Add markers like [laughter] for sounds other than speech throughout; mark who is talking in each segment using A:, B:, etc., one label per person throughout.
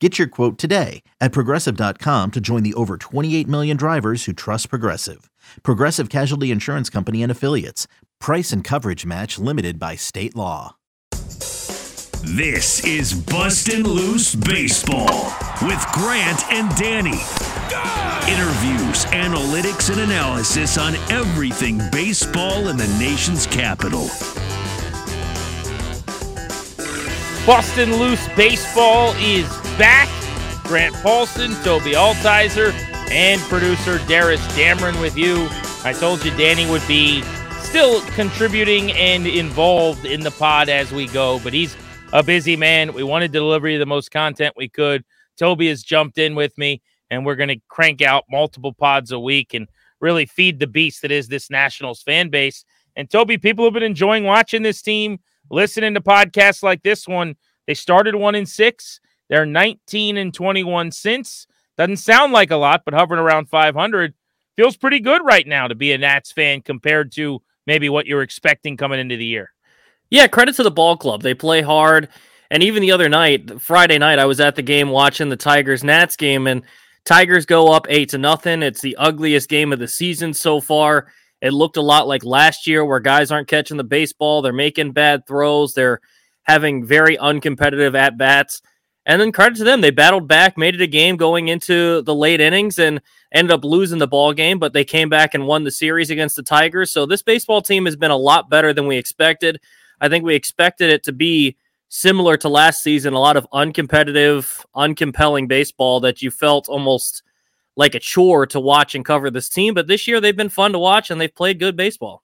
A: Get your quote today at progressive.com to join the over 28 million drivers who trust Progressive. Progressive Casualty Insurance Company and Affiliates. Price and coverage match limited by state law.
B: This is Bustin' Loose Baseball with Grant and Danny. Interviews, analytics, and analysis on everything baseball in the nation's capital.
C: Bustin' Loose Baseball is back. Grant Paulsen, Tobi Altizer, and producer Darius Dameron with you. I told you Danny would be still contributing and involved in the pod as we go, but he's a busy man. We wanted to deliver the most content we could. Tobi has jumped in with me, and we're going to crank out multiple pods a week and really feed the beast that is this Nationals fan base. And Tobi, people have been enjoying watching this team, listening to podcasts like this one. They started one in six. They're 19 and 21 since. Doesn't sound like a lot, but hovering around 500 feels pretty good right now to be a Nats fan compared to maybe what you're expecting coming into the year.
D: Yeah, credit to the ball club. They play hard. And even the other night, Friday night, I was at the game watching the Tigers Nats game, and Tigers go up eight to nothing. It's the ugliest game of the season so far. It looked a lot like last year where guys aren't catching the baseball, they're making bad throws, they're having very uncompetitive at bats. And then credit to them, they battled back, made it a game going into the late innings, and ended up losing the ball game. But they came back and won the series against the Tigers. So this baseball team has been a lot better than we expected. I think we expected it to be similar to last season, a lot of uncompetitive, uncompelling baseball that you felt almost like a chore to watch and cover this team. But this year they've been fun to watch and they've played good baseball.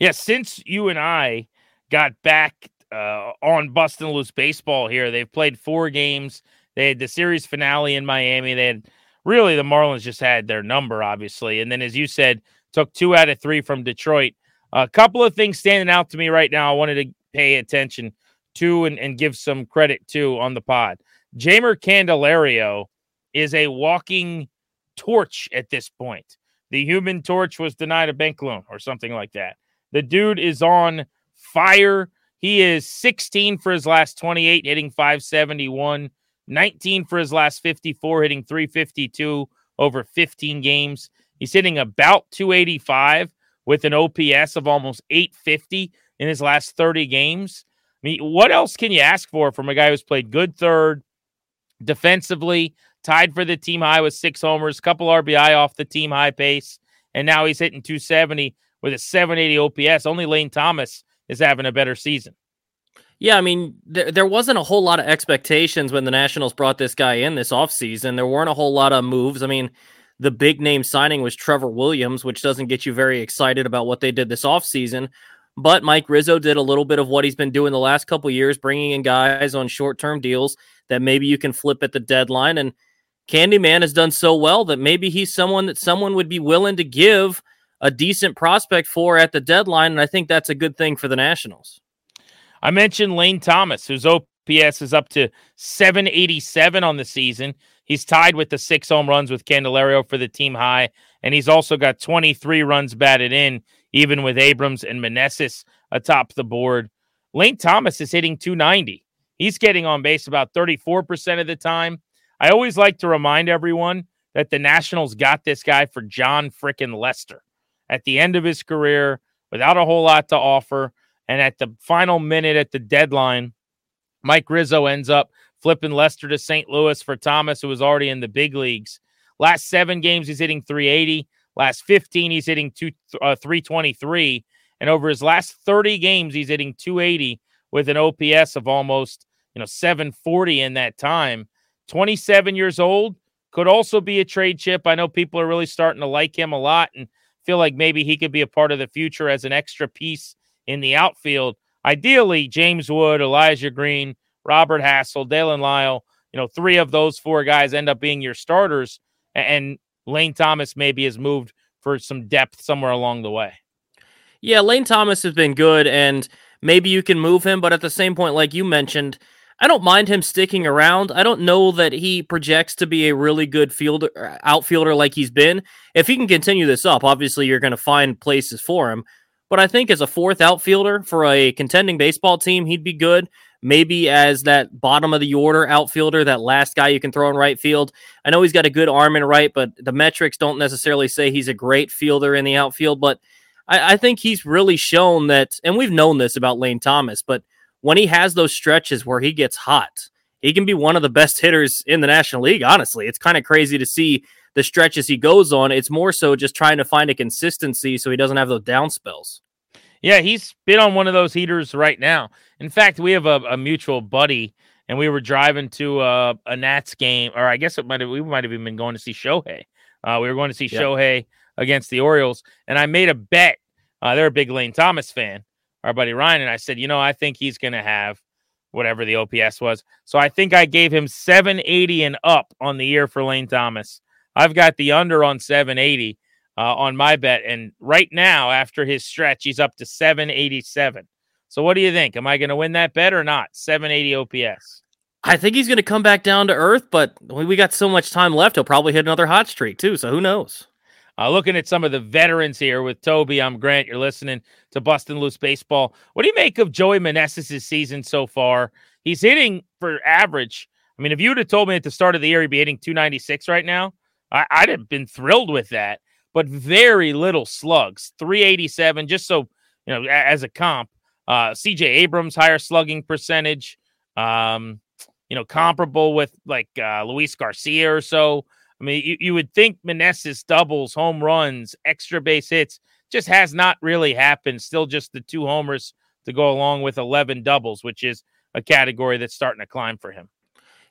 C: Yeah, since you and I got back uh, on Bustin' Loose Baseball here. They've played four games. They had the series finale in Miami. They had really the Marlins just had their number, obviously. And then, as you said, took two out of three from Detroit. A couple of things standing out to me right now. I wanted to pay attention to and, and give some credit to on the pod. Jeimer Candelario is a walking torch at this point. The human torch was denied a bank loan or something like that. The dude is on fire. He is 16 for his last 28, hitting 571, 19 for his last 54, hitting 352 over 15 games. He's hitting about 285 with an OPS of almost 850 in his last 30 games. I mean, what else can you ask for from a guy who's played good third, defensively, tied for the team high with six homers, couple RBI off the team high pace, and now he's hitting 270 with a 780 OPS. Only Lane Thomas is having a better season.
D: Yeah, I mean, there, there wasn't a whole lot of expectations when the Nationals brought this guy in this offseason. There weren't a whole lot of moves. I mean, the big name signing was Trevor Williams, which doesn't get you very excited about what they did this offseason. But Mike Rizzo did a little bit of what he's been doing the last couple years, bringing in guys on short term deals that maybe you can flip at the deadline. And Candyman has done so well that maybe he's someone that someone would be willing to give – a decent prospect for at the deadline, and I think that's a good thing for the Nationals.
C: I mentioned Lane Thomas, whose OPS is up to 787 on the season. He's tied with the six home runs with Candelario for the team high, and he's also got 23 runs batted in, even with Abrams and Meneses atop the board. Lane Thomas is hitting 290. He's getting on base about 34% of the time. I always like to remind everyone that the Nationals got this guy for Jon frickin' Lester at the end of his career without a whole lot to offer. And at the final minute at the deadline, Mike Rizzo ends up flipping Lester to St. Louis for Thomas, who was already in the big leagues. Last seven games, he's hitting 380. Last 15, he's hitting two, uh, 323. And over his last 30 games, he's hitting 280 with an OPS of almost, you know, 740 in that time. 27 years old, could also be a trade chip. I know people are really starting to like him a lot and feel like maybe he could be a part of the future as an extra piece in the outfield. Ideally, James Wood, Elijah Green, Robert Hassell, Daylen Lile, you know, three of those four guys end up being your starters. And Lane Thomas maybe has moved for some depth somewhere along the way.
D: Yeah, Lane Thomas has been good, and maybe you can move him, but at the same point, like you mentioned, I don't mind him sticking around. I don't know that he projects to be a really good fielder uh, outfielder like he's been. If he can continue this up, obviously you're going to find places for him. But I think as a fourth outfielder for a contending baseball team, he'd be good. Maybe as that bottom of the order outfielder, that last guy you can throw in right field. I know he's got a good arm in right, but the metrics don't necessarily say he's a great fielder in the outfield. But I, I think he's really shown that, and we've known this about Lane Thomas, but when he has those stretches where he gets hot, he can be one of the best hitters in the National League. Honestly, it's kind of crazy to see the stretches he goes on. It's more so just trying to find a consistency so he doesn't have those down spells.
C: Yeah, he's been on one of those heaters right now. In fact, we have a, a mutual buddy, and we were driving to a, a Nats game, or I guess it might have we might have even been going to see Shohei. Uh, we were going to see yep. Shohei against the Orioles, and I made a bet. Uh, they're a big Lane Thomas fan, our buddy Ryan, and I said, you know, I think he's going to have whatever the OPS was. So I think I gave him 780 and up on the year for Lane Thomas. I've got the under on 780 uh, on my bet, and right now after his stretch, he's up to 787. So what do you think? Am I going to win that bet or not? 780 OPS.
D: I think he's going to come back down to earth, but we got so much time left. He'll probably hit another hot streak too. So who knows?
C: Uh, looking at some of the veterans here with Tobi, I'm Grant. You're listening to Bustin' Loose Baseball. What do you make of Joey Meneses' season so far? He's hitting for average. I mean, if you would have told me at the start of the year he'd be hitting 296 right now, I, would have been thrilled with that. But very little slugs, 387. Just so you know, as a comp, uh, C.J. Abrams higher slugging percentage. Um, you know, comparable with like uh, Luis Garcia or so. I mean, you, you would think Meneses doubles, home runs, extra base hits just has not really happened. Still just the two homers to go along with 11 doubles, which is a category that's starting to climb for him.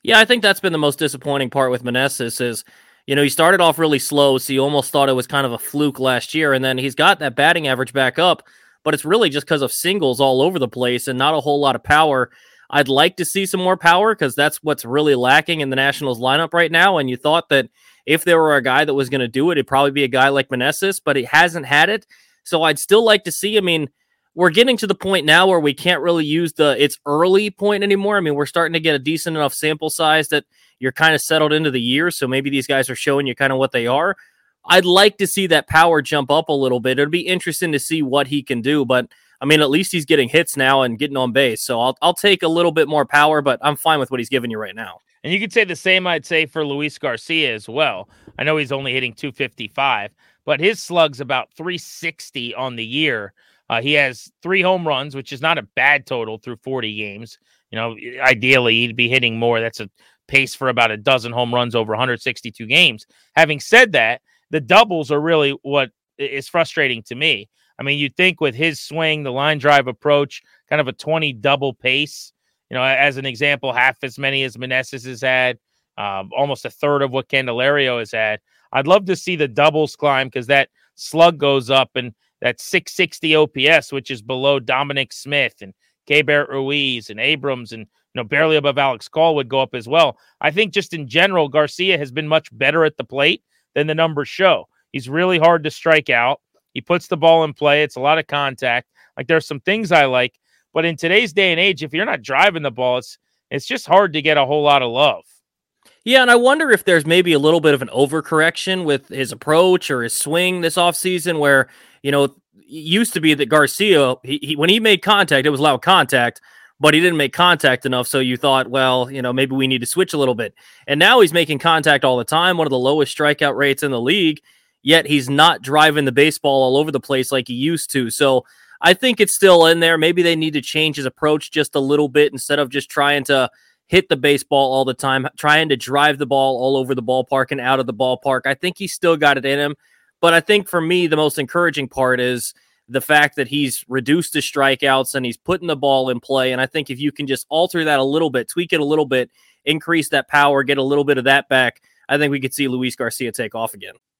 D: Yeah, I think that's been the most disappointing part with Meneses is, you know, he started off really slow, so you almost thought it was kind of a fluke last year, and then he's got that batting average back up, but it's really just because of singles all over the place and not a whole lot of power. I'd like to see some more power because that's what's really lacking in the Nationals lineup right now. And you thought that if there were a guy that was going to do it, it'd probably be a guy like Meneses, but he hasn't had it. So I'd still like to see. I mean, we're getting to the point now where we can't really use the it's early point anymore. I mean, we're starting to get a decent enough sample size that you're kind of settled into the year. So maybe these guys are showing you kind of what they are. I'd like to see that power jump up a little bit. It'd be interesting to see what he can do, but I mean, at least he's getting hits now and getting on base. So I'll I'll take a little bit more power, but I'm fine with what he's giving you right now.
C: And you could say the same, I'd say, for Luis Garcia as well. I know he's only hitting 255, but his slug's about 360 on the year. Uh, he has three home runs, which is not a bad total through 40 games. You know, ideally, he'd be hitting more. That's a pace for about a dozen home runs over 162 games. Having said that, the doubles are really what is frustrating to me. I mean, you'd think with his swing, the line drive approach, kind of a 20 double pace, you know, as an example, half as many as Meneses has had, um, almost a third of what Candelario has had. I'd love to see the doubles climb because that slug goes up and that 660 OPS, which is below Dominic Smith and Keibert Ruiz and Abrams and you know barely above Alex Call would go up as well. I think just in general, Garcia has been much better at the plate than the numbers show. He's really hard to strike out. He puts the ball in play. It's a lot of contact. Like there's some things I like, but in today's day and age, if you're not driving the ball, it's it's just hard to get a whole lot of love.
D: Yeah, and I wonder if there's maybe a little bit of an overcorrection with his approach or his swing this offseason where, you know, it used to be that Garcia, he, he, when he made contact, it was loud contact, but he didn't make contact enough. So you thought, well, you know, maybe we need to switch a little bit. And now he's making contact all the time, one of the lowest strikeout rates in the league, yet he's not driving the baseball all over the place like he used to. So I think it's still in there. Maybe they need to change his approach just a little bit instead of just trying to hit the baseball all the time, trying to drive the ball all over the ballpark and out of the ballpark. I think he's still got it in him. But I think for me, the most encouraging part is the fact that he's reduced his strikeouts and he's putting the ball in play. And I think if you can just alter that a little bit, tweak it a little bit, increase that power, get a little bit of that back, I think we could see Luis Garcia take off again.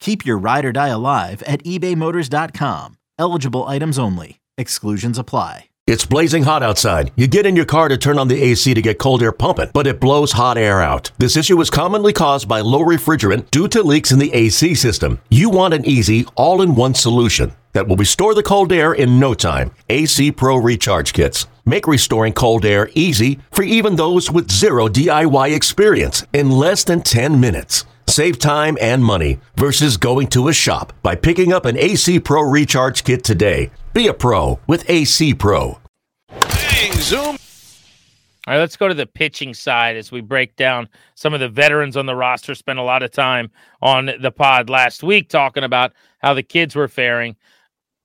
A: Keep your ride or die alive at ebaymotors.com. Eligible items only. Exclusions apply.
E: It's blazing hot outside. You get in your car to turn on the AC to get cold air pumping, but it blows hot air out. This issue is commonly caused by low refrigerant due to leaks in the AC system. You want an easy, all in one solution that will restore the cold air in no time. AC Pro Recharge Kits. Make restoring cold air easy for even those with zero DIY experience in less than 10 minutes. Save time and money versus going to a shop by picking up an AC Pro Recharge Kit today. Be a pro with AC Pro.
C: Bang, zoom. All right, let's go to the pitching side as we break down some of the veterans on the roster. Spent a lot of time on the pod last week talking about how the kids were faring.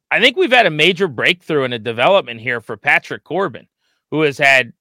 C: I think we've had a major breakthrough in a development here for Patrick Corbin, who has had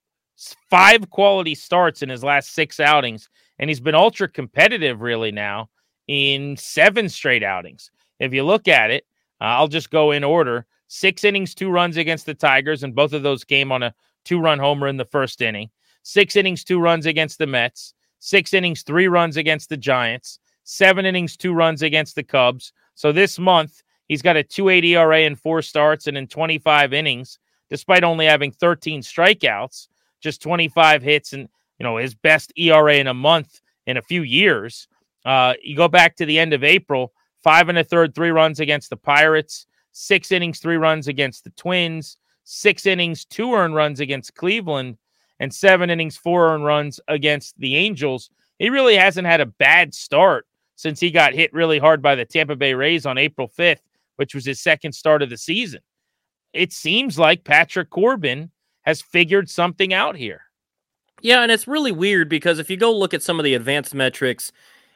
C: five quality starts in his last six outings, and he's been ultra competitive really now in seven straight outings. If you look at it, uh, I'll just go in order six innings, two runs against the Tigers, and both of those came on a two run homer in the first inning. Six innings, two runs against the Mets. Six innings, three runs against the Giants. Seven innings, two runs against the Cubs. So this month, he's got a 2.8 ERA in four starts and in 25 innings, despite only having 13 strikeouts, just 25 hits, and you know his best ERA in a month in a few years. Uh, you go back to the end of April, five and a third, three runs against the Pirates, six innings, three runs against the Twins, six innings, two earned runs against Cleveland, and seven innings, four earned runs against the Angels. He really hasn't had a bad start since he got hit really hard by the Tampa Bay Rays on April 5th, which was his second start of the season. It seems like Patrick Corbin has figured something out here.
D: Yeah, and it's really weird because if you go look at some of the advanced metrics,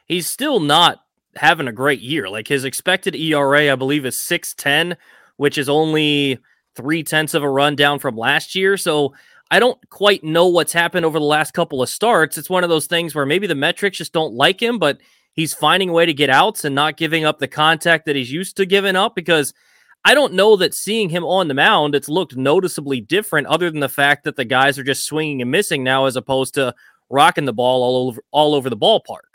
D: he's still not having a great year. Like his expected ERA, I believe, is 610, which is only three tenths of a run down from last year. So I don't quite know what's happened over the last couple of starts. It's one of those things where maybe the metrics just don't like him, but he's finding a way to get outs and not giving up the contact that he's used to giving up because I don't know that seeing him on the mound, it's looked noticeably different other than the fact that the guys are just swinging and missing now as opposed to rocking the ball all over all over the ballpark.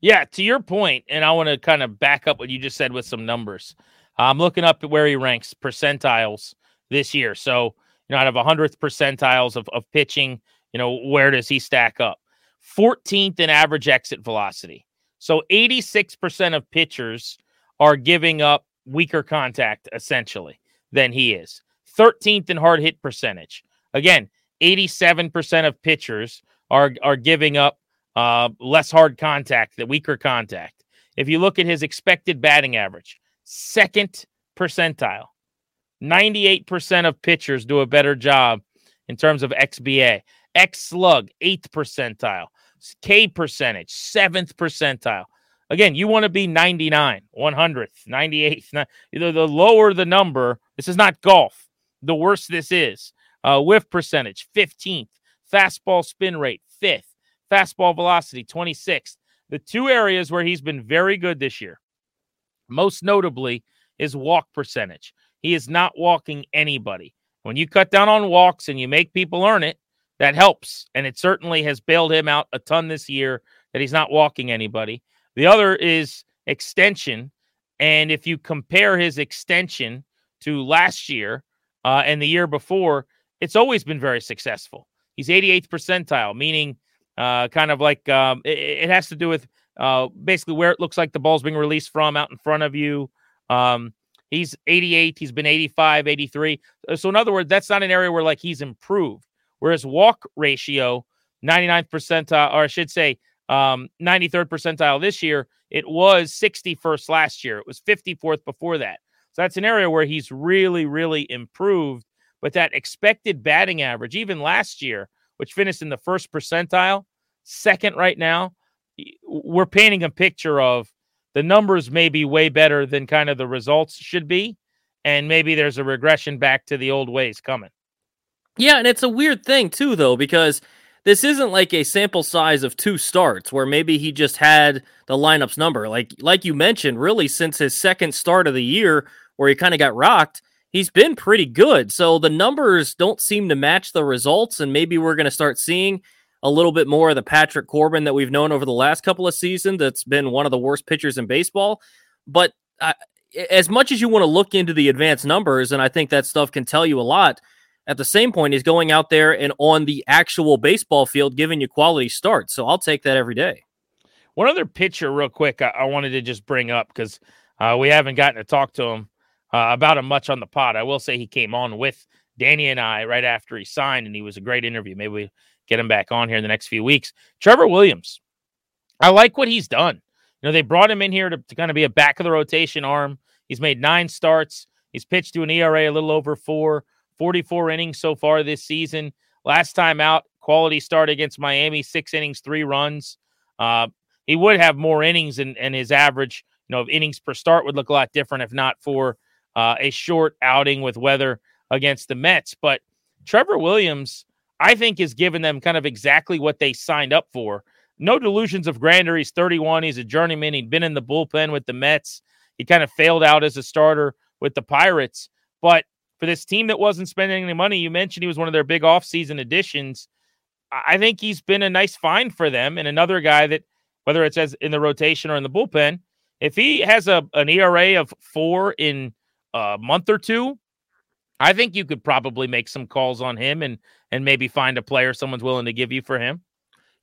C: Yeah, to your point, and I want to kind of back up what you just said with some numbers. I'm looking up where he ranks percentiles this year. So, you know, out of 100th percentiles of, of pitching, you know, where does he stack up? 14th in average exit velocity. So 86% of pitchers are giving up weaker contact essentially than he is. 13th in hard hit percentage. Again, 87% of pitchers are are giving up uh, less hard contact, the weaker contact. If you look at his expected batting average, second percentile. 98% of pitchers do a better job in terms of XBA. X slug, eighth percentile. K percentage, seventh percentile. Again, you want to be 99, 100th, 98th. The, lower the number, this is not golf. the worse this is. Uh, whiff percentage, 15th. Fastball spin rate, 5th. Fastball velocity, 26th. The two areas where he's been very good this year, most notably, is walk percentage. He is not walking anybody. When you cut down on walks and you make people earn it, that helps. And it certainly has bailed him out a ton this year that he's not walking anybody. The other is extension. And if you compare his extension to last year uh, and the year before, it's always been very successful. He's 88th percentile, meaning uh, kind of like um, it, it, has to do with uh, basically where it looks like the ball's being released from out in front of you. Um, he's 88, he's been 85, 83. So, in other words, that's not an area where like he's improved. Whereas walk ratio, 99th percentile, or I should say, um, 93rd percentile this year, it was 61st last year. It was 54th before that. So that's an area where he's really, really improved. But that expected batting average, even last year, which finished in the first percentile, second right now, we're painting a picture of the numbers may be way better than kind of the results should be. And maybe there's a regression back to the old ways coming.
D: Yeah, and it's a weird thing too, though, because this isn't like a sample size of two starts where maybe he just had the lineups number. Like like you mentioned, really since his second start of the year where he kind of got rocked, he's been pretty good. So the numbers don't seem to match the results, and maybe we're going to start seeing a little bit more of the Patrick Corbin that we've known over the last couple of seasons. That's been one of the worst pitchers in baseball. But uh, as much as you want to look into the advanced numbers, and I think that stuff can tell you a lot. At the same point, he's going out there and on the actual baseball field giving you quality starts. So I'll take that every day.
C: One other pitcher, real quick, I, I wanted to just bring up because uh, we haven't gotten to talk to him uh, about him much on the pod. I will say he came on with Danny and I right after he signed, and he was a great interview. Maybe we get him back on here in the next few weeks. Trevor Williams, I like what he's done. You know, they brought him in here to, to kind of be a back of the rotation arm. He's made nine starts. He's pitched to an ERA a little over four, 44 innings so far this season. Last time out, quality start against Miami, six innings, three runs. Uh, he would have more innings, and, his average, you know, of innings per start would look a lot different if not for uh, a short outing with weather against the Mets. But Trevor Williams, I think, has given them kind of exactly what they signed up for. No delusions of grandeur. He's 31. He's a journeyman. He'd been in the bullpen with the Mets. He kind of failed out as a starter with the Pirates. But for this team that wasn't spending any money, you mentioned he was one of their big offseason additions. I think he's been a nice find for them and another guy that, whether it's as in the rotation or in the bullpen, if he has a an ERA of four in a month or two, I think you could probably make some calls on him and and maybe find a player someone's willing to give you for him.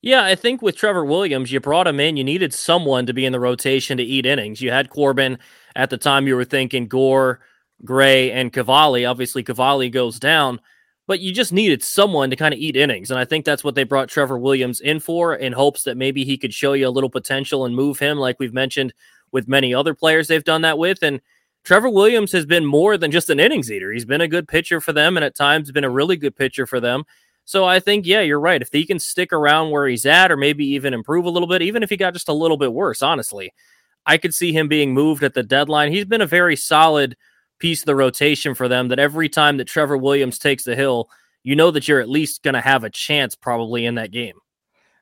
D: Yeah, I think with Trevor Williams, you brought him in. You needed someone to be in the rotation to eat innings. You had Corbin at the time. You were thinking Gore, Gray, and Cavalli. Obviously, Cavalli goes down, but you just needed someone to kind of eat innings. And I think that's what they brought Trevor Williams in for, in hopes that maybe he could show you a little potential and move him, like we've mentioned with many other players they've done that with. And Trevor Williams has been more than just an innings eater. He's been a good pitcher for them and at times been a really good pitcher for them. So I think, yeah, you're right. If he can stick around where he's at or maybe even improve a little bit, even if he got just a little bit worse, honestly, I could see him being moved at the deadline. He's been a very solid piece of the rotation for them that every time that Trevor Williams takes the hill, you know that you're at least going to have a chance probably in that game.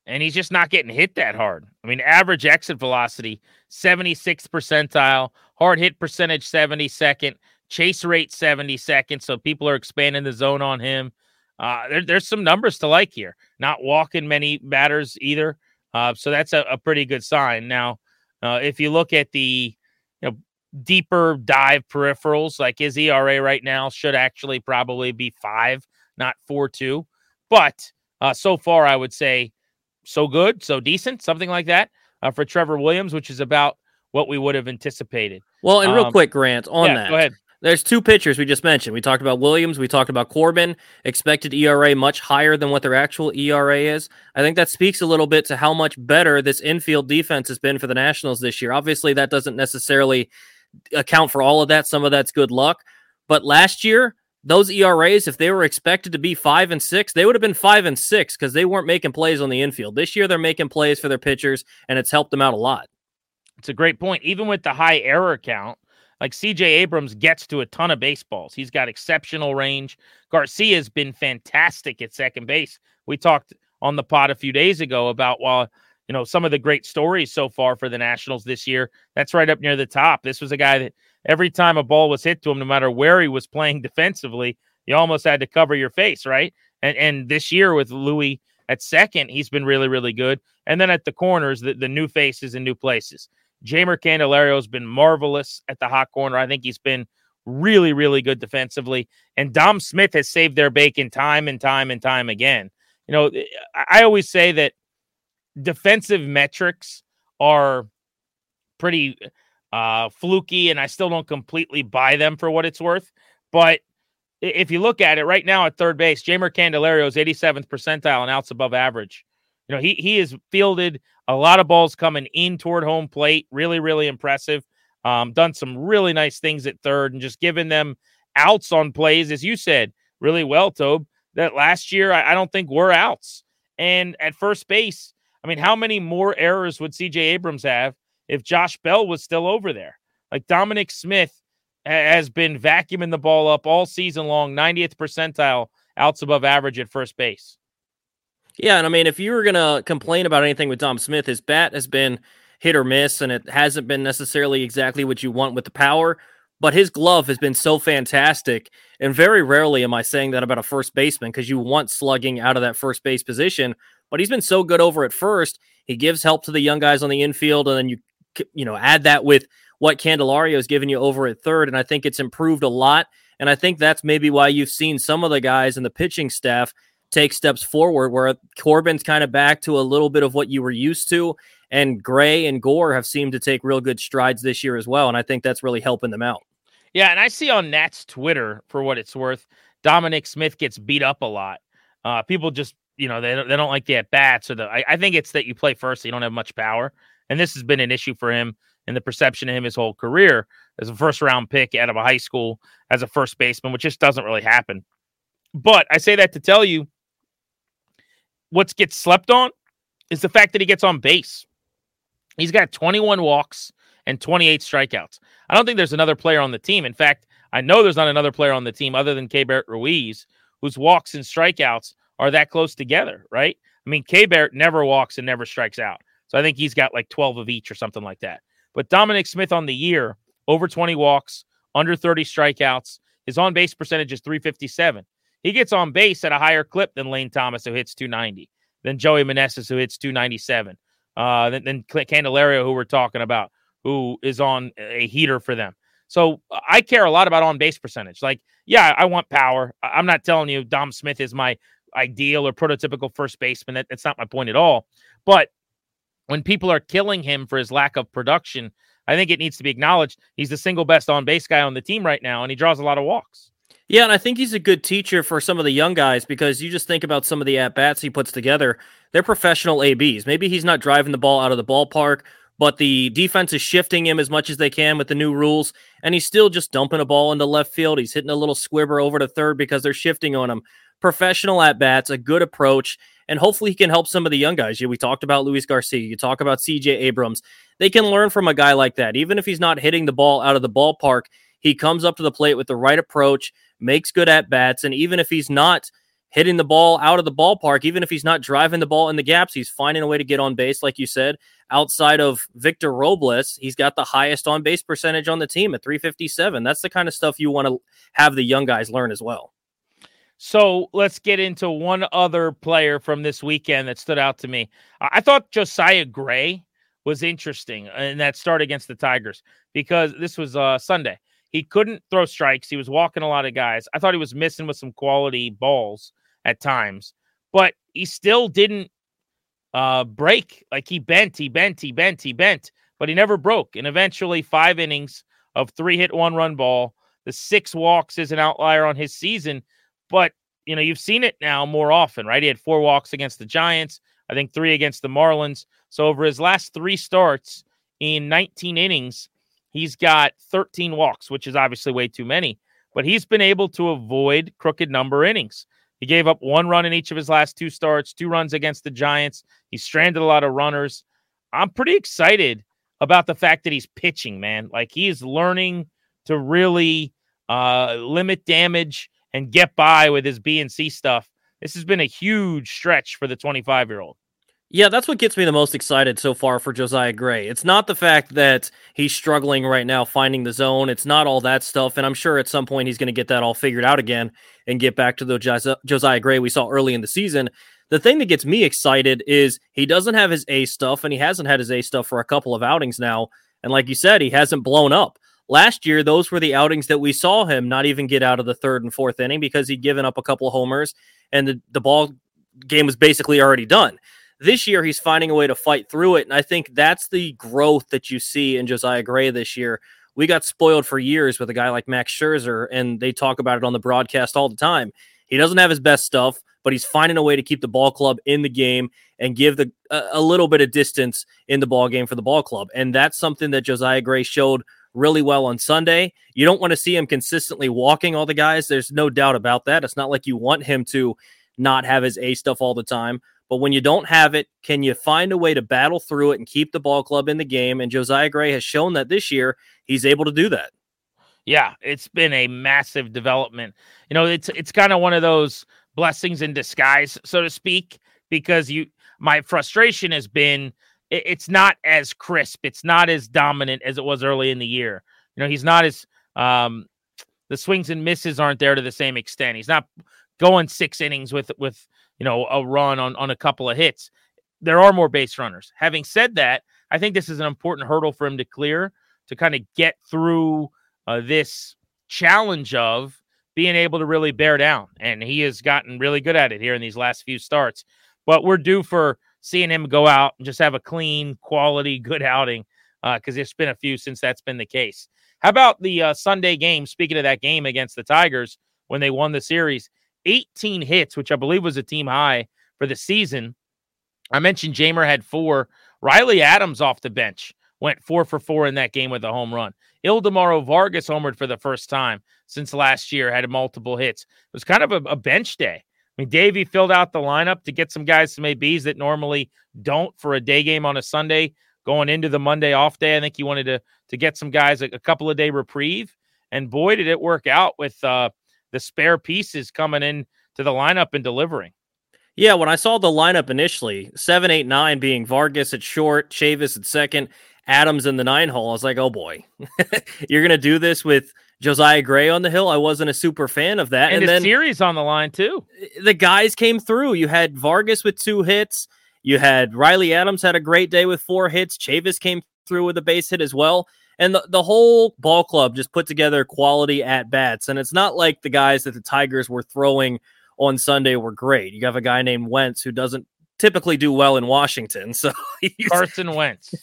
C: And he's just not getting hit that hard. I mean, average exit velocity, 76th percentile, hard hit percentage 72nd, chase rate 72nd. So people are expanding the zone on him. Uh, there, there's some numbers to like here. Not walking many batters either. Uh, so that's a, a, pretty good sign. Now, uh, if you look at the you know deeper dive peripherals, like his ERA right now should actually probably be five, not four two. But uh, so far, I would say so good, so decent, something like that uh, for Trevor Williams, which is about what we would have anticipated.
D: Well, and real um, quick, Grant, on
C: yeah,
D: that.
C: Go ahead.
D: There's two pitchers we just mentioned. We talked about Williams, we talked about Corbin, expected ERA much higher than what their actual ERA is. I think that speaks a little bit to how much better this infield defense has been for the Nationals this year. Obviously, that doesn't necessarily account for all of that. Some of that's good luck. But last year, those ERAs, if they were expected to be five and six, they would have been five and six because they weren't making plays on the infield. This year, they're making plays for their pitchers, and it's helped them out a lot.
C: It's a great point. Even with the high error count, Like CJ Abrams gets to a ton of baseballs. He's got exceptional range. Garcia's been fantastic at second base. We talked on the pod a few days ago about while you know some of the great stories so far for the Nationals this year. That's right up near the top. This was a guy that every time a ball was hit to him, no matter where he was [laughs] playing defensively, you almost had to cover your face, right? And and this year with Luis at second, he's been really, really good. And then at the corners, the, the new faces and new places. Jeimer Candelario has been marvelous at the hot corner. I think he's been really, really good defensively. And Dom Smith has saved their bacon time and time and time again. You know, I always say that defensive metrics are pretty uh, fluky, and I still don't completely buy them for what it's worth. But if you look at it right now at third base, Jeimer Candelario is 87th percentile and outs above average. You know, he he has fielded a lot of balls coming in toward home plate. Really, really impressive. Um, done some really nice things at third and just giving them outs on plays, as you said, really well, Tobe. That last year, I, I don't think we're outs. And at first base, I mean, how many more errors would CJ Abrams have if Josh Bell was still over there? Like Dominic Smith has been vacuuming the ball up all season long, 90th percentile outs above average at first base.
D: Yeah, and I mean, if you were gonna complain about anything with Dom Smith, his bat has been hit or miss, and it hasn't been necessarily exactly what you want with the power. But his glove has been so fantastic, and very rarely am I saying that about a first baseman because you want slugging out of that first base position. But he's been so good over at first. He gives help to the young guys on the infield, and then you you know add that with what Candelario has given you over at third, and I think it's improved a lot. And I think that's maybe why you've seen some of the guys in the pitching staff take steps forward where Corbin's kind of back to a little bit of what you were used to. And Gray and Gore have seemed to take real good strides this year as well. And I think that's really helping them out.
C: Yeah. And I see on Nat's Twitter, for what it's worth, Dominic Smith gets beat up a lot. Uh, people just, you know, they don't, they don't like the at bats or the, I, I think it's that you play first, so you don't have much power. And this has been an issue for him and the perception of him his whole career as a first round pick out of a high school as a first baseman, which just doesn't really happen. But I say that to tell you what gets slept on is the fact that he gets on base. He's got 21 walks and 28 strikeouts. I don't think there's another player on the team. In fact, I know there's not another player on the team other than Keibert Ruiz whose walks and strikeouts are that close together, right? I mean, Keibert never walks and never strikes out. So I think he's got like 12 of each or something like that. But Dominic Smith on the year, over 20 walks, under 30 strikeouts. His on base percentage is 357. He gets on base at a higher clip than Lane Thomas, who hits 290, than Joey Meneses, who hits 297, uh, than, than Candelario, who we're talking about, who is on a heater for them. So I care a lot about on base percentage. Like, yeah, I want power. I'm not telling you Dom Smith is my ideal or prototypical first baseman. That, that's not my point at all. But when people are killing him for his lack of production, I think it needs to be acknowledged. He's the single best on base guy on the team right now, and he draws a lot of walks.
D: Yeah, and I think he's a good teacher for some of the young guys because you just think about some of the at bats he puts together. They're professional ABs. Maybe he's not driving the ball out of the ballpark, but the defense is shifting him as much as they can with the new rules, and he's still just dumping a ball into left field. He's hitting a little squibber over to third because they're shifting on him. Professional at bats, a good approach, and hopefully he can help some of the young guys. Yeah, We talked about Luis Garcia, you talk about CJ Abrams. They can learn from a guy like that, even if he's not hitting the ball out of the ballpark. He comes up to the plate with the right approach makes good at bats, and even if he's not hitting the ball out of the ballpark, even if he's not driving the ball in the gaps, he's finding a way to get on base, like you said. Outside of Victor Robles, he's got the highest on base percentage on the team at 357. That's the kind of stuff you want to have the young guys learn as well.
C: So let's get into one other player from this weekend that stood out to me. I thought Josiah Gray was interesting in that start against the Tigers because this was uh, Sunday. He couldn't throw strikes. He was walking a lot of guys. I thought he was missing with some quality balls at times, but he still didn't uh, break. Like he bent, he bent, he bent, he bent, but he never broke. And eventually, five innings of three hit, one run ball. The six walks is an outlier on his season, but you know you've seen it now more often, right? He had four walks against the Giants. I think three against the Marlins. So over his last three starts in 19 innings, He's got 13 walks, which is obviously way too many, but he's been able to avoid crooked number innings. He gave up one run in each of his last two starts, two runs against the Giants. He stranded a lot of runners. I'm pretty excited about the fact that he's pitching, man. Like he is learning to really uh, limit damage and get by with his B and C stuff. This has been a huge stretch for the 25 year old.
D: Yeah, that's what gets me the most excited so far for Josiah Gray. It's not the fact that he's struggling right now finding the zone. It's not all that stuff. And I'm sure at some point he's going to get that all figured out again and get back to the Josiah Gray we saw early in the season. The thing that gets me excited is he doesn't have his A stuff and he hasn't had his A stuff for a couple of outings now. And like you said, he hasn't blown up. Last year, those were the outings that we saw him not even get out of the third and fourth inning because he'd given up a couple of homers and the, the ball game was basically already done. This year, he's finding a way to fight through it. And I think that's the growth that you see in Josiah Gray this year. We got spoiled for years with a guy like Max Scherzer, and they talk about it on the broadcast all the time. He doesn't have his best stuff, but he's finding a way to keep the ball club in the game and give the a, a little bit of distance in the ball game for the ball club. And that's something that Josiah Gray showed really well on Sunday. You don't want to see him consistently walking all the guys. There's no doubt about that. It's not like you want him to not have his A stuff all the time. But when you don't have it, can you find a way to battle through it and keep the ball club in the game? And Josiah Gray has shown that this year he's able to do that.
C: Yeah, it's been a massive development. You know, it's it's kind of one of those blessings in disguise, so to speak, because you my frustration has been it, it's not as crisp, it's not as dominant as it was early in the year. You know, he's not as um the swings and misses aren't there to the same extent. He's not going six innings with with you know, a run on, on a couple of hits. There are more base runners. Having said that, I think this is an important hurdle for him to clear to kind of get through uh, this challenge of being able to really bear down. And he has gotten really good at it here in these last few starts. But we're due for seeing him go out and just have a clean, quality, [laughs] good outing because uh, there's been a few since that's been the case. How about the uh, Sunday game? Speaking of that game against the Tigers when they won the series, 18 hits, which I believe was a team high for the season. I mentioned Jeimer had four. Riley Adams off the bench went four for four in that game with a home run. Ildemaro Vargas homered for the first time since last year, had multiple hits. It was kind of a, a bench day. I mean, Davey filled out the lineup to get some guys some ABs that normally don't for a day game on a Sunday going into the Monday off day. I think he wanted to to get some guys a, a couple of day reprieve, and boy, did it work out with uh, the spare pieces coming in to the lineup and delivering.
D: Yeah, when I saw the lineup initially, seven, eight, nine being Vargas at short, Chavis at second, Adams in the nine hole, I was like, oh boy, [laughs] you're gonna do this with Josiah Gray on the hill. I wasn't a super fan of that.
C: And, and the then series on the line too.
D: The guys came through. You had Vargas with two hits. You had Riley Adams had a great day with four hits. Chavis came through with a base hit as well and the, the whole ball club just put together quality at bats. And it's not like the guys that the Tigers were throwing on Sunday were great. You have a guy named Wentz who doesn't typically do well in Washington. [laughs] So
C: Carson Wentz.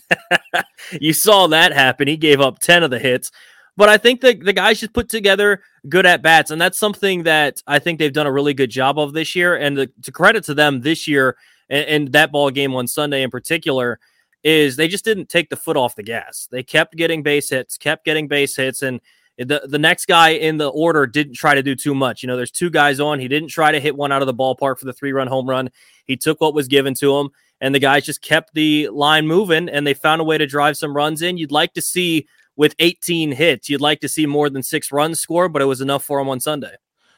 C: [laughs]
D: you saw that happen. He gave up 10 of the hits. But I think that the guys just put together good at bats. And that's something that I think they've done a really good job of this year. And the, to credit to them this year and, and that ball game on Sunday in particular, is they just didn't take the foot off the gas. They kept getting base hits, kept getting base hits, and the the next guy in the order didn't try to do too much. You know, there's two guys on. He didn't try to hit one out of the ballpark for the three run home run. He took what was given to him, and the guys just kept the line moving, and they found a way to drive some runs in. You'd like to see with 18 hits, you'd like to see more than six runs scored, but it was enough for him on Sunday.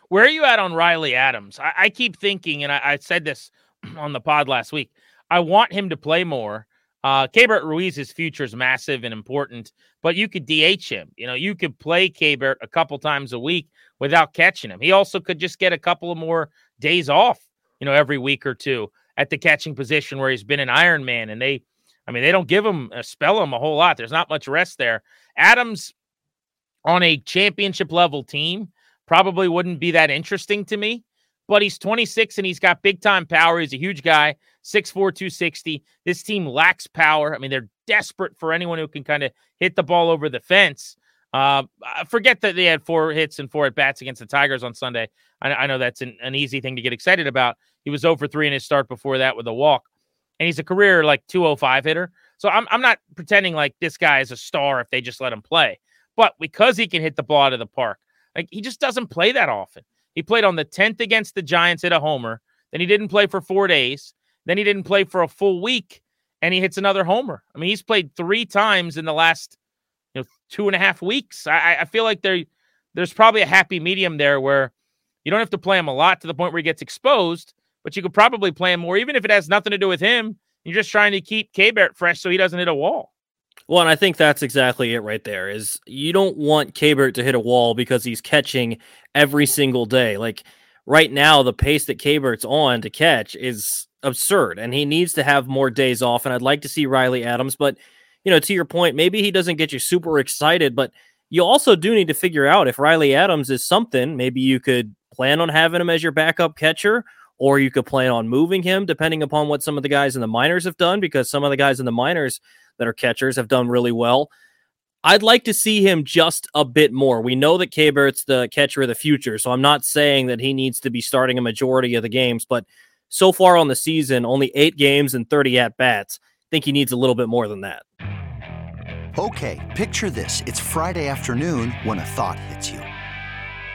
C: Where are you at on Riley Adams? I, I keep thinking, and I, I said this [clears throat] on the pod last week. I want him to play more uh, Keibert Ruiz's future is massive and important, but you could DH him. You know, you could play Keibert a couple times a week without catching him. He also could just get a couple of more days off, you know, every week or two at the catching position where he's been an Iron Man. And they, I mean, they don't give him, a spell him a whole lot. There's not much rest there. Adams on a championship level team probably wouldn't be that interesting to me, but he's 26 and he's got big time power. He's a huge guy. 6'4, 260. This team lacks power. I mean, they're desperate for anyone who can kind of hit the ball over the fence. Uh, forget that they had four hits and four at bats against the Tigers on Sunday. I, I know that's an, an, easy thing to get excited about. He was over 3 in his start before that with a walk, and he's a career like 205 hitter. So I'm, I'm not pretending like this guy is a star if they just let him play. But because he can hit the ball out of the park, like he just doesn't play that often. He played on the 10th against the Giants at a homer. Then he didn't play for four days. Then he didn't play for a full week and he hits another homer. I mean, he's played three times in the last, you know two and a half weeks. I, I feel like there there's probably a happy medium there where you don't have to play him a lot to the point where he gets exposed, but you could probably play him more, even if it has nothing to do with him. You're just trying to keep Keibert fresh so he doesn't hit a wall.
D: Well, and I think that's exactly it right there. Is you don't want Keibert to hit a wall because he's catching every single day. Like right now, the pace that Keibert's on to catch is absurd, and he needs to have more days off. And I'd like to see Riley Adams, but you know, to your point, maybe he doesn't get you super excited, but you also do need to figure out if Riley Adams is something. Maybe you could plan on having him as your backup catcher, or you could plan on moving him, depending upon what some of the guys in the minors have done, because some of the guys in the minors that are catchers have done really well. I'd like to see him just a bit more. We know that Keibert's the catcher of the future, so I'm not saying that he needs to be starting a majority of the games, but so far on the season, only eight games and 30 at bats. I think he needs a little bit more than that.
F: Okay, picture this. It's Friday afternoon when a thought hits you.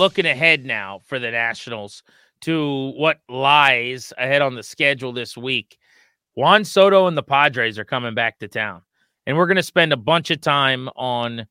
C: Looking ahead now for the Nationals to what lies ahead on the schedule this week. Juan Soto and the Padres are coming back to town. And we're going to spend a bunch of time on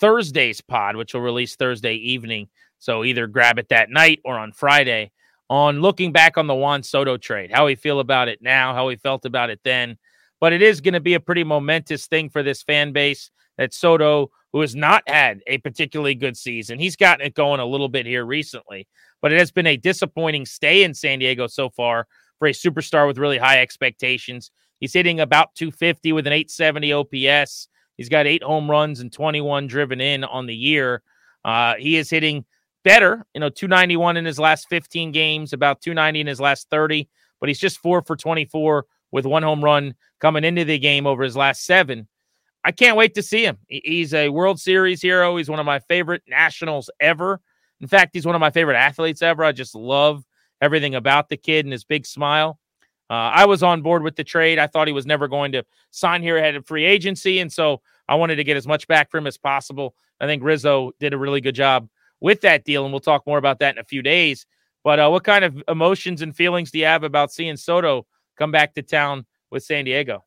C: Thursday's pod, which will release Thursday evening. So either grab it that night or on Friday on looking back on the Juan Soto trade, how we feel about it now, how we felt about it then. But it is going to be a pretty momentous thing for this fan base that Soto, who has not had a particularly good season, he's gotten it going a little bit here recently but it has been a disappointing stay in San Diego so far for a superstar with really high expectations. He's hitting about 250 with an 870 OPS. He's got eight home runs and 21 driven in on the year. Uh, he is hitting better, you know, 291 in his last 15 games, about 290 in his last 30, but he's just four for 24 with one home run coming into the game over his last seven. I can't wait to see him. He's a World Series hero. He's one of my favorite nationals ever. In fact, he's one of my favorite athletes ever. I just love everything about the kid and his big smile. Uh, I was on board with the trade. I thought he was never going to sign here ahead of free agency. And so I wanted to get as much back for him as possible. I think Rizzo did a really good job with that deal. And we'll talk more about that in a few days. But uh, what kind of emotions and feelings do you have about seeing Soto come back to town with San Diego?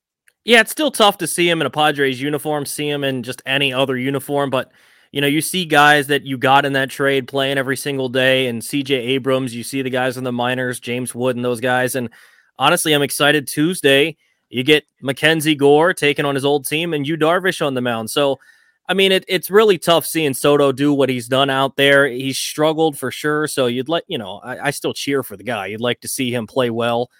D: Yeah, it's still tough to see him in a Padres uniform, see him in just any other uniform. But you know, you see guys that you got in that trade playing every single day, and CJ Abrams, you see the guys in the minors, James Wood, and those guys. And honestly, I'm excited Tuesday. You get Mackenzie Gore taking on his old team, and Yu Darvish on the mound. So, I mean, it, it's really tough seeing Soto do what he's done out there. He's struggled for sure. So you'd like, you know, I, I still cheer for the guy. You'd like to see him play well,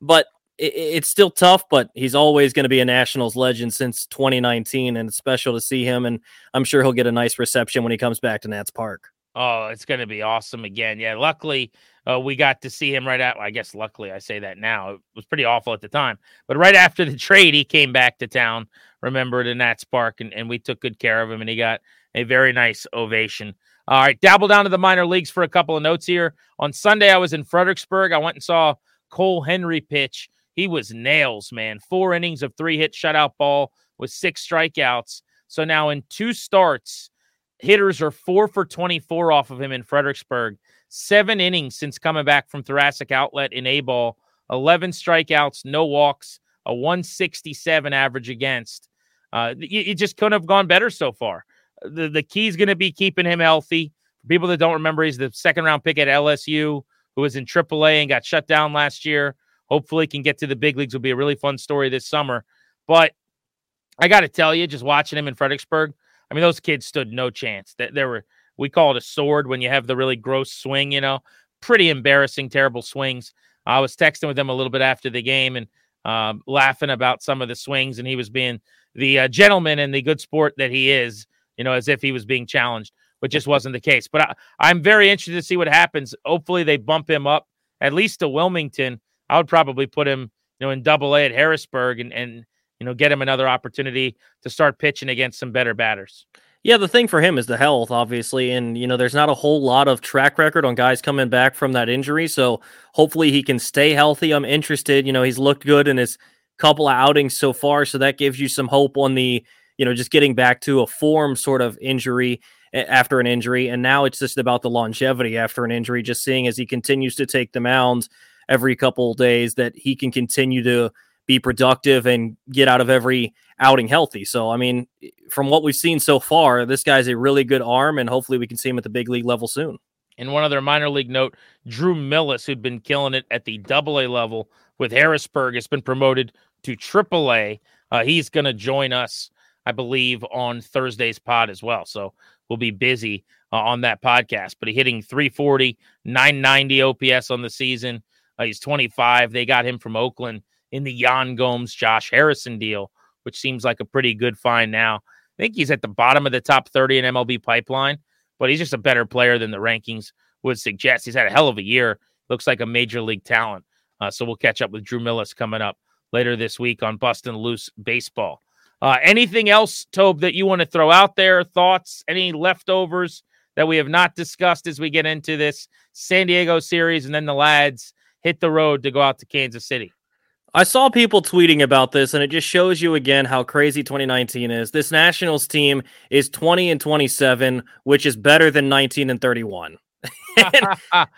D: but it, it's still tough, but he's always going to be a Nationals legend since 2019, and it's special to see him. And I'm sure he'll get a nice reception when he comes back to Nats Park.
C: Oh, it's going to be awesome again. Yeah, luckily uh, we got to see him right at. I guess luckily I say that now. It was pretty awful at the time, but right after the trade, he came back to town. Remember the Nats Park, and, and we took good care of him, and he got a very nice ovation. All right, dabble down to the minor leagues for a couple of notes here. On Sunday, I was in Fredericksburg. I went and saw Cole Henry pitch he was nails, man. Four innings of three hit shutout ball with six strikeouts. So now in two starts, hitters are four for 24 off of him in Fredericksburg. Seven innings since coming back from thoracic outlet in A ball, 11 strikeouts, no walks, a 167 average against. Uh, it just couldn't have gone better so far. The, the key is going to be keeping him healthy. For people that don't remember, he's the second round pick at LSU who was in AAA and got shut down last year. Hopefully, can get to the big leagues. Will be a really fun story this summer. But I got to tell you, just watching him in Fredericksburg, I mean, those kids stood no chance. That there were we call it a sword when you have the really gross swing, you know, pretty embarrassing, terrible swings. I was texting with him a little bit after the game and um, laughing about some of the swings, and he was being the uh, gentleman and the good sport that he is, you know, as if he was being challenged, but just wasn't the case. But I, am very interested to see what happens. Hopefully, they bump him up at least to Wilmington. I would probably put him, you know, in Double A at Harrisburg and and you know get him another opportunity to start pitching against some better batters.
D: Yeah, the thing for him is the health, obviously. And, you know, there's not a whole lot of track record on guys coming back from that injury. So hopefully he can stay healthy. I'm interested. You know, he's looked good in his couple of outings so far. So that gives you some hope on the, you know, just getting back to a form sort of injury after an injury. And now it's just about the longevity after an injury, just seeing as he continues to take the mound every couple of days that he can continue to be productive and get out of every outing healthy. So, I mean, from what we've seen so far, this guy's a really good arm, and hopefully we can see him at the big league level soon.
C: In one other minor league note, Drew Millas, who'd been killing it at the double A level with Harrisburg, has been promoted to triple A. Uh, he's going to join us, I believe, on Thursday's pod as well. So we'll be busy uh, on that podcast. But hitting 340, 990 OPS on the season. Uh, he's 25. They got him from Oakland in the Yan Gomes, Josh Harrison deal, which seems like a pretty good find now. I think he's at the bottom of the top 30 in MLB pipeline, but he's just a better player than the rankings would suggest. He's had a hell of a year. Looks like a major league talent. Uh, so we'll catch up with Drew Millas coming up later this week on Bustin' Loose Baseball. Uh, anything else, Tobe, that you want to throw out there? Thoughts? Any leftovers that we have not discussed as we get into this San Diego series and then the lads hit the road to go out to Kansas City?
D: I saw people tweeting about this, and it just shows you again how crazy 2019 is. This Nationals team is 20 and 27, which is better than 19 and 31. [laughs] [laughs]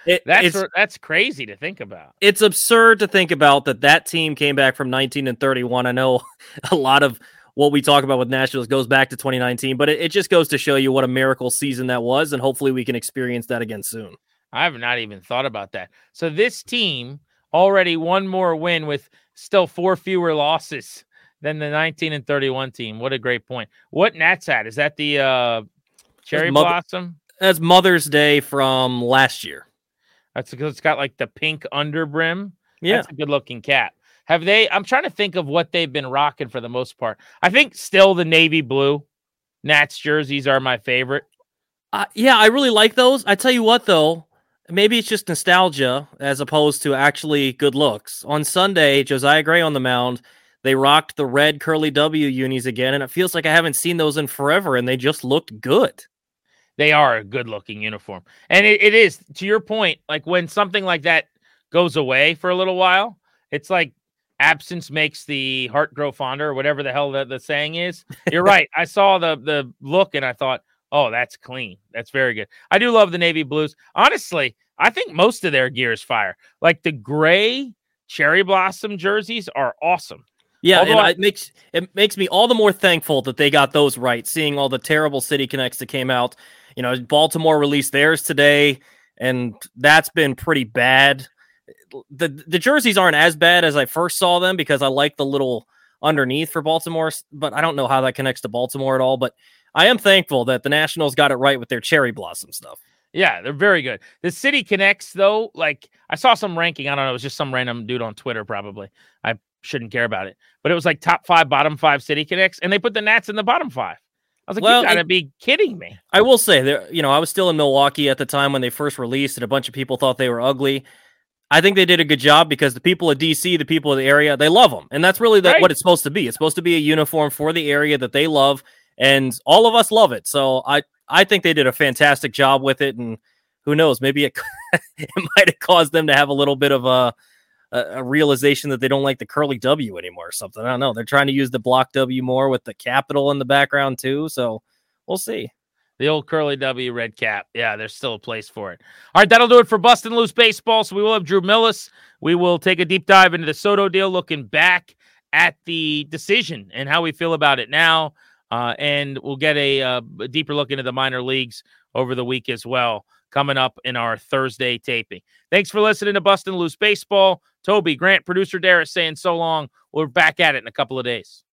C: it, that's that's crazy to think about.
D: It's absurd to think about that that team came back from 19 and 31. I know [laughs] a lot of what we talk about with Nationals goes back to 2019, but it, it just goes to show you what a miracle season that was, and hopefully we can experience that again soon.
C: I have not even thought about that. So this team already one more win with still four fewer losses than the 19 and 31 team. What a great point. What Nats at? Is that the uh, cherry Mother- blossom?
D: That's Mother's Day from last year.
C: That's because it's got like the pink underbrim.
D: Yeah.
C: That's a good looking cap. Have they? I'm trying to think of what they've been rocking for the most part. I think still the navy blue Nats jerseys are my favorite.
D: Uh, yeah, I really like those. I tell you what, though, maybe it's just nostalgia as opposed to actually good looks. On Sunday, Josiah Gray on the mound, they rocked the red curly W unis again, and it feels like I haven't seen those in forever, and they just looked good.
C: They are a good looking uniform. And it, it is, to your point, like when something like that goes away for a little while, it's like absence makes the heart grow fonder, or whatever the hell the, the saying is. You're [laughs] right. I saw the the look and I thought, Oh, that's clean. That's very good. I do love the navy blues. Honestly, I think most of their gear is fire. Like the gray cherry blossom jerseys are awesome.
D: Yeah, Although and I, it makes it makes me all the more thankful that they got those right. Seeing all the terrible City Connects that came out, you know, Baltimore released theirs today, and that's been pretty bad. the The jerseys aren't as bad as I first saw them because I like the little underneath for Baltimore, but I don't know how that connects to Baltimore at all. But I am thankful that the Nationals got it right with their cherry blossom stuff.
C: Yeah, they're very good. The City Connects, though, like I saw some ranking. I don't know. It was just some random dude on Twitter, probably. I shouldn't care about it. But it was like top five, bottom five City Connects, and they put the Nats in the bottom five. I was like, well, you gotta be kidding me.
D: I will say there, you know, I was still in Milwaukee at the time when they first released, and a bunch of people thought they were ugly. I think they did a good job because the people of DC, the people of the area, they love them, and that's really the, right. what it's supposed to be. It's supposed to be a uniform for the area that they love, and all of us love it. So I I think they did a fantastic job with it, and who knows, maybe it [laughs] it might have caused them to have a little bit of a, a realization that they don't like the curly W anymore or something. I don't know. They're trying to use the block W more with the capital in the background too. So we'll see.
C: The old curly W red cap. Yeah, there's still a place for it. All right, that'll do it for Bustin' Loose Baseball. So we will have Drew Millas. We will take a deep dive into the Soto deal, looking back at the decision and how we feel about it now. Uh, and we'll get a, uh, a, deeper look into the minor leagues over the week as well, coming up in our Thursday taping. Thanks for listening to Bustin' Loose Baseball. Tobi, Grant, producer Darius saying so long. We're back at it in a couple of days.